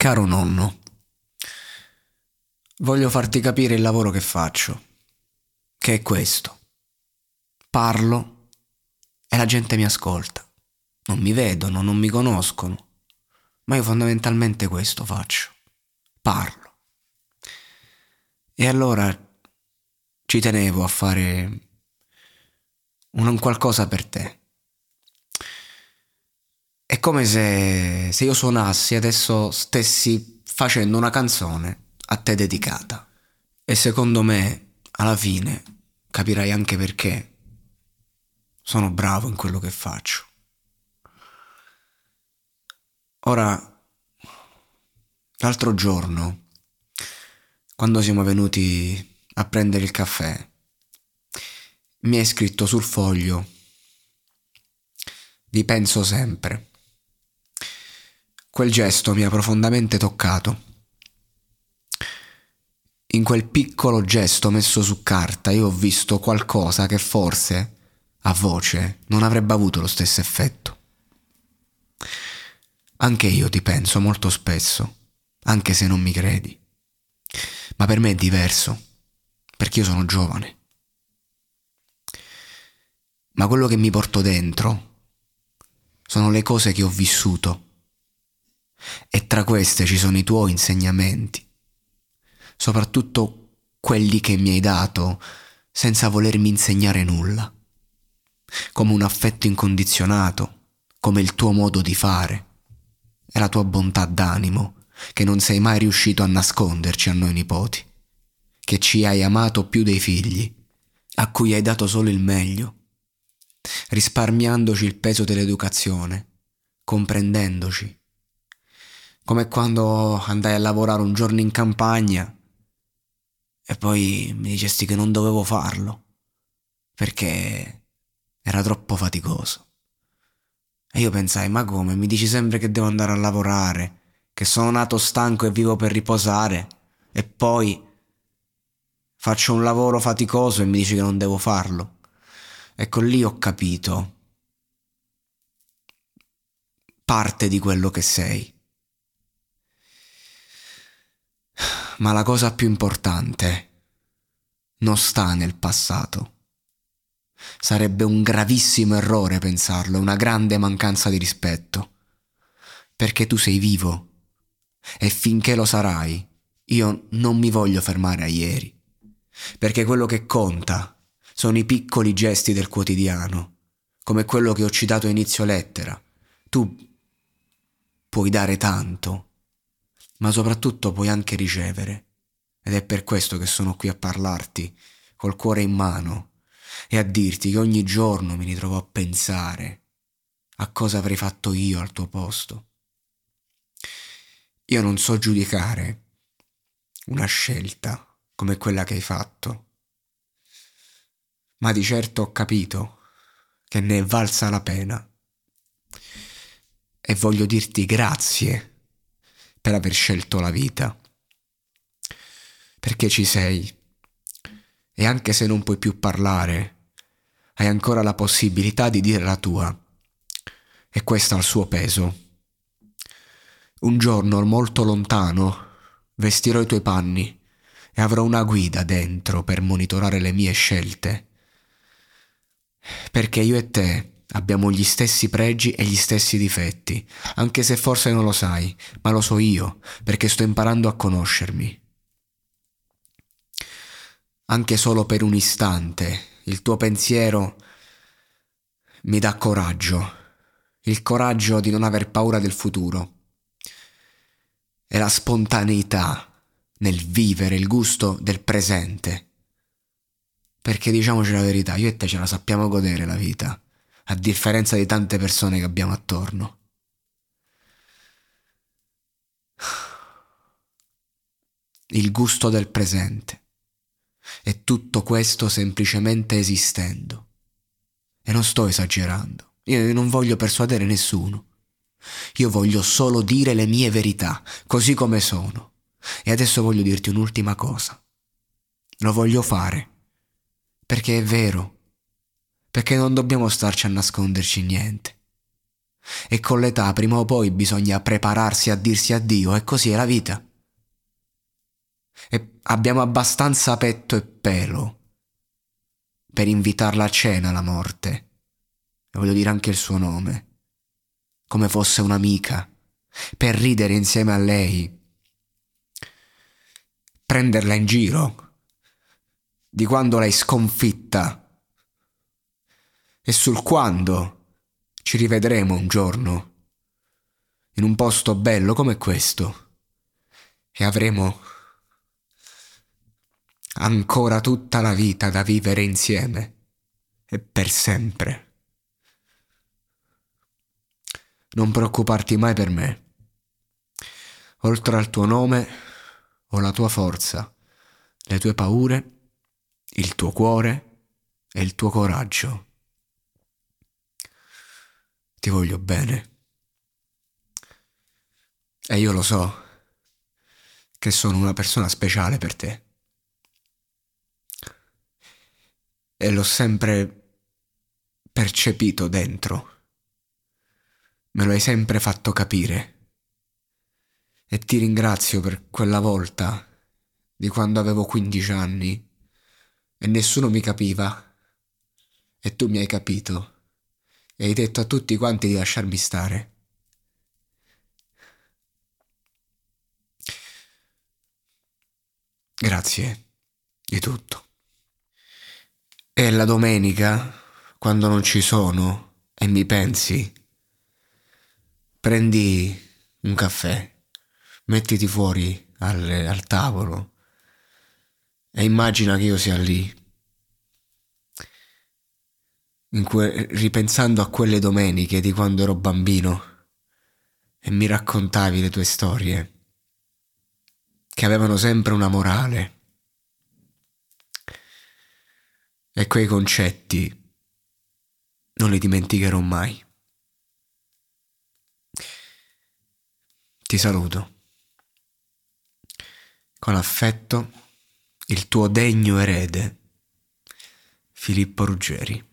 Caro nonno, voglio farti capire il lavoro che faccio, che è questo. Parlo e la gente mi ascolta. Non mi vedono, non mi conoscono, ma io fondamentalmente questo faccio. Parlo. E allora ci tenevo a fare un qualcosa per te. È come se, se io suonassi adesso stessi facendo una canzone a te dedicata. E secondo me, alla fine, capirai anche perché sono bravo in quello che faccio. Ora, l'altro giorno, quando siamo venuti a prendere il caffè, mi hai scritto sul foglio, vi penso sempre. Quel gesto mi ha profondamente toccato. In quel piccolo gesto messo su carta io ho visto qualcosa che forse, a voce, non avrebbe avuto lo stesso effetto. Anche io ti penso molto spesso, anche se non mi credi. Ma per me è diverso, perché io sono giovane. Ma quello che mi porto dentro sono le cose che ho vissuto e tra queste ci sono i tuoi insegnamenti, soprattutto quelli che mi hai dato senza volermi insegnare nulla, come un affetto incondizionato, come il tuo modo di fare e la tua bontà d'animo che non sei mai riuscito a nasconderci a noi nipoti, che ci hai amato più dei figli, a cui hai dato solo il meglio, risparmiandoci il peso dell'educazione, comprendendoci come quando andai a lavorare un giorno in campagna e poi mi dicesti che non dovevo farlo perché era troppo faticoso. E io pensai, ma come? Mi dici sempre che devo andare a lavorare, che sono nato stanco e vivo per riposare, e poi faccio un lavoro faticoso e mi dici che non devo farlo. Ecco lì ho capito parte di quello che sei. Ma la cosa più importante non sta nel passato. Sarebbe un gravissimo errore pensarlo, una grande mancanza di rispetto. Perché tu sei vivo e finché lo sarai, io non mi voglio fermare a ieri. Perché quello che conta sono i piccoli gesti del quotidiano, come quello che ho citato a inizio lettera. Tu puoi dare tanto ma soprattutto puoi anche ricevere. Ed è per questo che sono qui a parlarti, col cuore in mano, e a dirti che ogni giorno mi ritrovo a pensare a cosa avrei fatto io al tuo posto. Io non so giudicare una scelta come quella che hai fatto, ma di certo ho capito che ne è valsa la pena. E voglio dirti grazie per aver scelto la vita. Perché ci sei. E anche se non puoi più parlare, hai ancora la possibilità di dire la tua. E questo ha il suo peso. Un giorno molto lontano vestirò i tuoi panni e avrò una guida dentro per monitorare le mie scelte. Perché io e te Abbiamo gli stessi pregi e gli stessi difetti, anche se forse non lo sai, ma lo so io, perché sto imparando a conoscermi. Anche solo per un istante, il tuo pensiero mi dà coraggio, il coraggio di non aver paura del futuro e la spontaneità nel vivere il gusto del presente. Perché diciamoci la verità, io e te ce la sappiamo godere la vita a differenza di tante persone che abbiamo attorno. Il gusto del presente. E tutto questo semplicemente esistendo. E non sto esagerando. Io non voglio persuadere nessuno. Io voglio solo dire le mie verità, così come sono. E adesso voglio dirti un'ultima cosa. Lo voglio fare. Perché è vero perché non dobbiamo starci a nasconderci niente. E con l'età prima o poi bisogna prepararsi a dirsi addio e così è la vita. E abbiamo abbastanza petto e pelo per invitarla a cena la morte. E voglio dire anche il suo nome. Come fosse un'amica. Per ridere insieme a lei. Prenderla in giro. Di quando l'hai sconfitta. E sul quando ci rivedremo un giorno. In un posto bello come questo. E avremo ancora tutta la vita da vivere insieme e per sempre. Non preoccuparti mai per me. Oltre al tuo nome ho la tua forza, le tue paure, il tuo cuore e il tuo coraggio. Ti voglio bene. E io lo so che sono una persona speciale per te. e l'ho sempre percepito dentro. Me lo hai sempre fatto capire. E ti ringrazio per quella volta di quando avevo 15 anni e nessuno mi capiva e tu mi hai capito e hai detto a tutti quanti di lasciarmi stare. Grazie di tutto. E la domenica, quando non ci sono e mi pensi, prendi un caffè, mettiti fuori al, al tavolo e immagina che io sia lì, que- ripensando a quelle domeniche di quando ero bambino e mi raccontavi le tue storie, che avevano sempre una morale E quei concetti non li dimenticherò mai. Ti saluto. Con affetto, il tuo degno erede, Filippo Ruggeri.